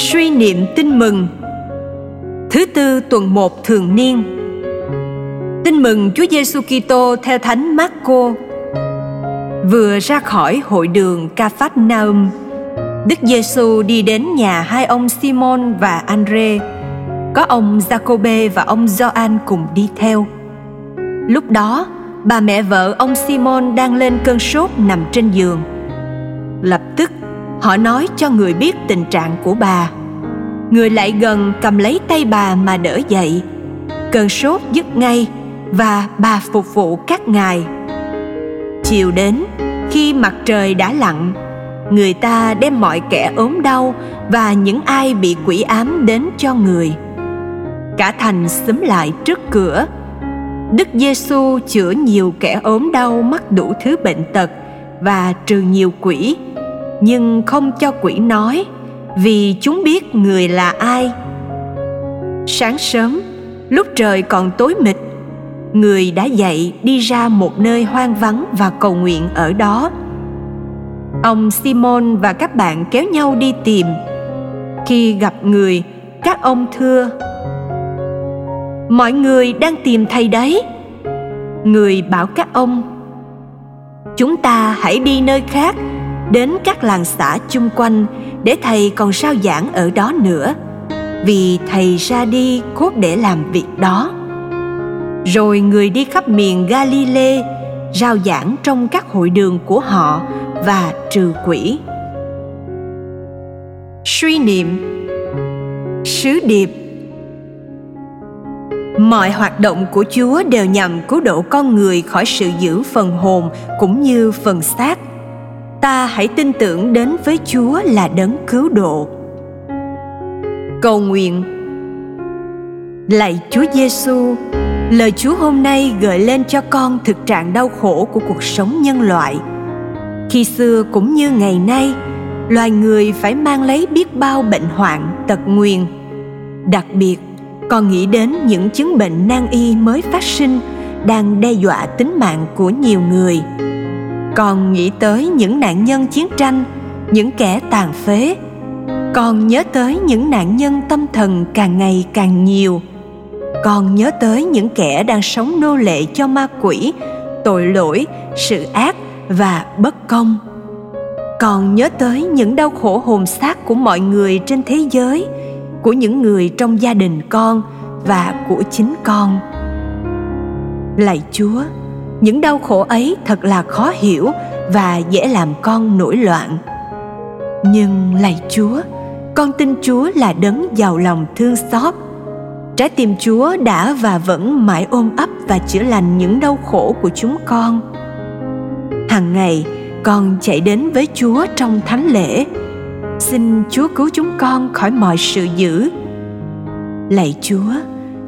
Suy niệm tin mừng. Thứ tư, tuần 1 thường niên. Tin mừng Chúa Giêsu Kitô theo Thánh Marco. Vừa ra khỏi hội đường Ca Phát Naum Đức Giêsu đi đến nhà hai ông Simon và Andre. Có ông Jacobe và ông Gioan cùng đi theo. Lúc đó bà mẹ vợ ông Simon đang lên cơn sốt nằm trên giường. Lập tức họ nói cho người biết tình trạng của bà. Người lại gần cầm lấy tay bà mà đỡ dậy. Cơn sốt dứt ngay và bà phục vụ các ngài. Chiều đến, khi mặt trời đã lặn, người ta đem mọi kẻ ốm đau và những ai bị quỷ ám đến cho người. Cả thành xúm lại trước cửa. Đức giêsu chữa nhiều kẻ ốm đau mắc đủ thứ bệnh tật và trừ nhiều quỷ nhưng không cho quỷ nói, vì chúng biết người là ai. Sáng sớm, lúc trời còn tối mịt, người đã dậy đi ra một nơi hoang vắng và cầu nguyện ở đó. Ông simon và các bạn kéo nhau đi tìm. Khi gặp người, các ông thưa, mọi người đang tìm thầy đấy. Người bảo các ông, chúng ta hãy đi nơi khác đến các làng xã chung quanh để thầy còn sao giảng ở đó nữa. Vì thầy ra đi cốt để làm việc đó. Rồi người đi khắp miền Galilee rao giảng trong các hội đường của họ và trừ quỷ. Suy niệm. Sứ điệp. Mọi hoạt động của chúa đều nhằm cứu độ con người khỏi sự giữ phần hồn cũng như phần xác ta hãy tin tưởng đến với Chúa là đấng cứu độ. Cầu nguyện Lạy Chúa Giêsu, lời Chúa hôm nay gợi lên cho con thực trạng đau khổ của cuộc sống nhân loại. Khi xưa cũng như ngày nay, loài người phải mang lấy biết bao bệnh hoạn, tật nguyền. Đặc biệt, con nghĩ đến những chứng bệnh nan y mới phát sinh đang đe dọa tính mạng của nhiều người còn nghĩ tới những nạn nhân chiến tranh, những kẻ tàn phế. Còn nhớ tới những nạn nhân tâm thần càng ngày càng nhiều. Còn nhớ tới những kẻ đang sống nô lệ cho ma quỷ, tội lỗi, sự ác và bất công. Còn nhớ tới những đau khổ hồn xác của mọi người trên thế giới, của những người trong gia đình con và của chính con. Lạy chúa những đau khổ ấy thật là khó hiểu và dễ làm con nổi loạn. Nhưng lạy chúa, con tin chúa là đấng giàu lòng thương xót. Trái tim chúa đã và vẫn mãi ôm ấp và chữa lành những đau khổ của chúng con. Hàng ngày, con chạy đến với chúa trong thánh lễ. Xin chúa cứu chúng con khỏi mọi sự dữ. Lạy chúa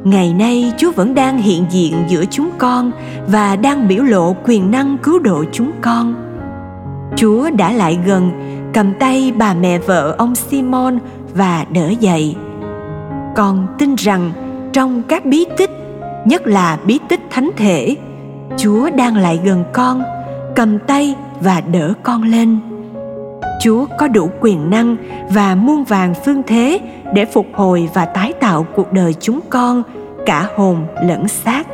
ngày nay, chúa vẫn đang hiện diện giữa chúng con và đang biểu lộ quyền năng cứu độ chúng con. Chúa đã lại gần, cầm tay bà mẹ vợ ông simon và đỡ dậy. Con tin rằng trong các bí tích, nhất là bí tích thánh thể, chúa đang lại gần con, cầm tay và đỡ con lên chúa có đủ quyền năng và muôn vàng phương thế để phục hồi và tái tạo cuộc đời chúng con, cả hồn lẫn xác.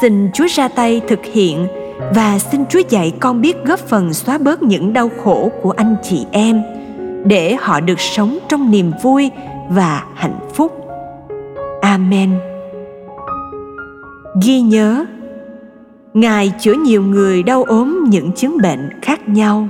Xin chúa ra tay thực hiện và xin chúa dạy con biết góp phần xóa bớt những đau khổ của anh chị em để họ được sống trong niềm vui và hạnh phúc. Amen. Ghi nhớ, ngài chữa nhiều người đau ốm những chứng bệnh khác nhau.